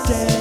understand.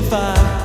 if I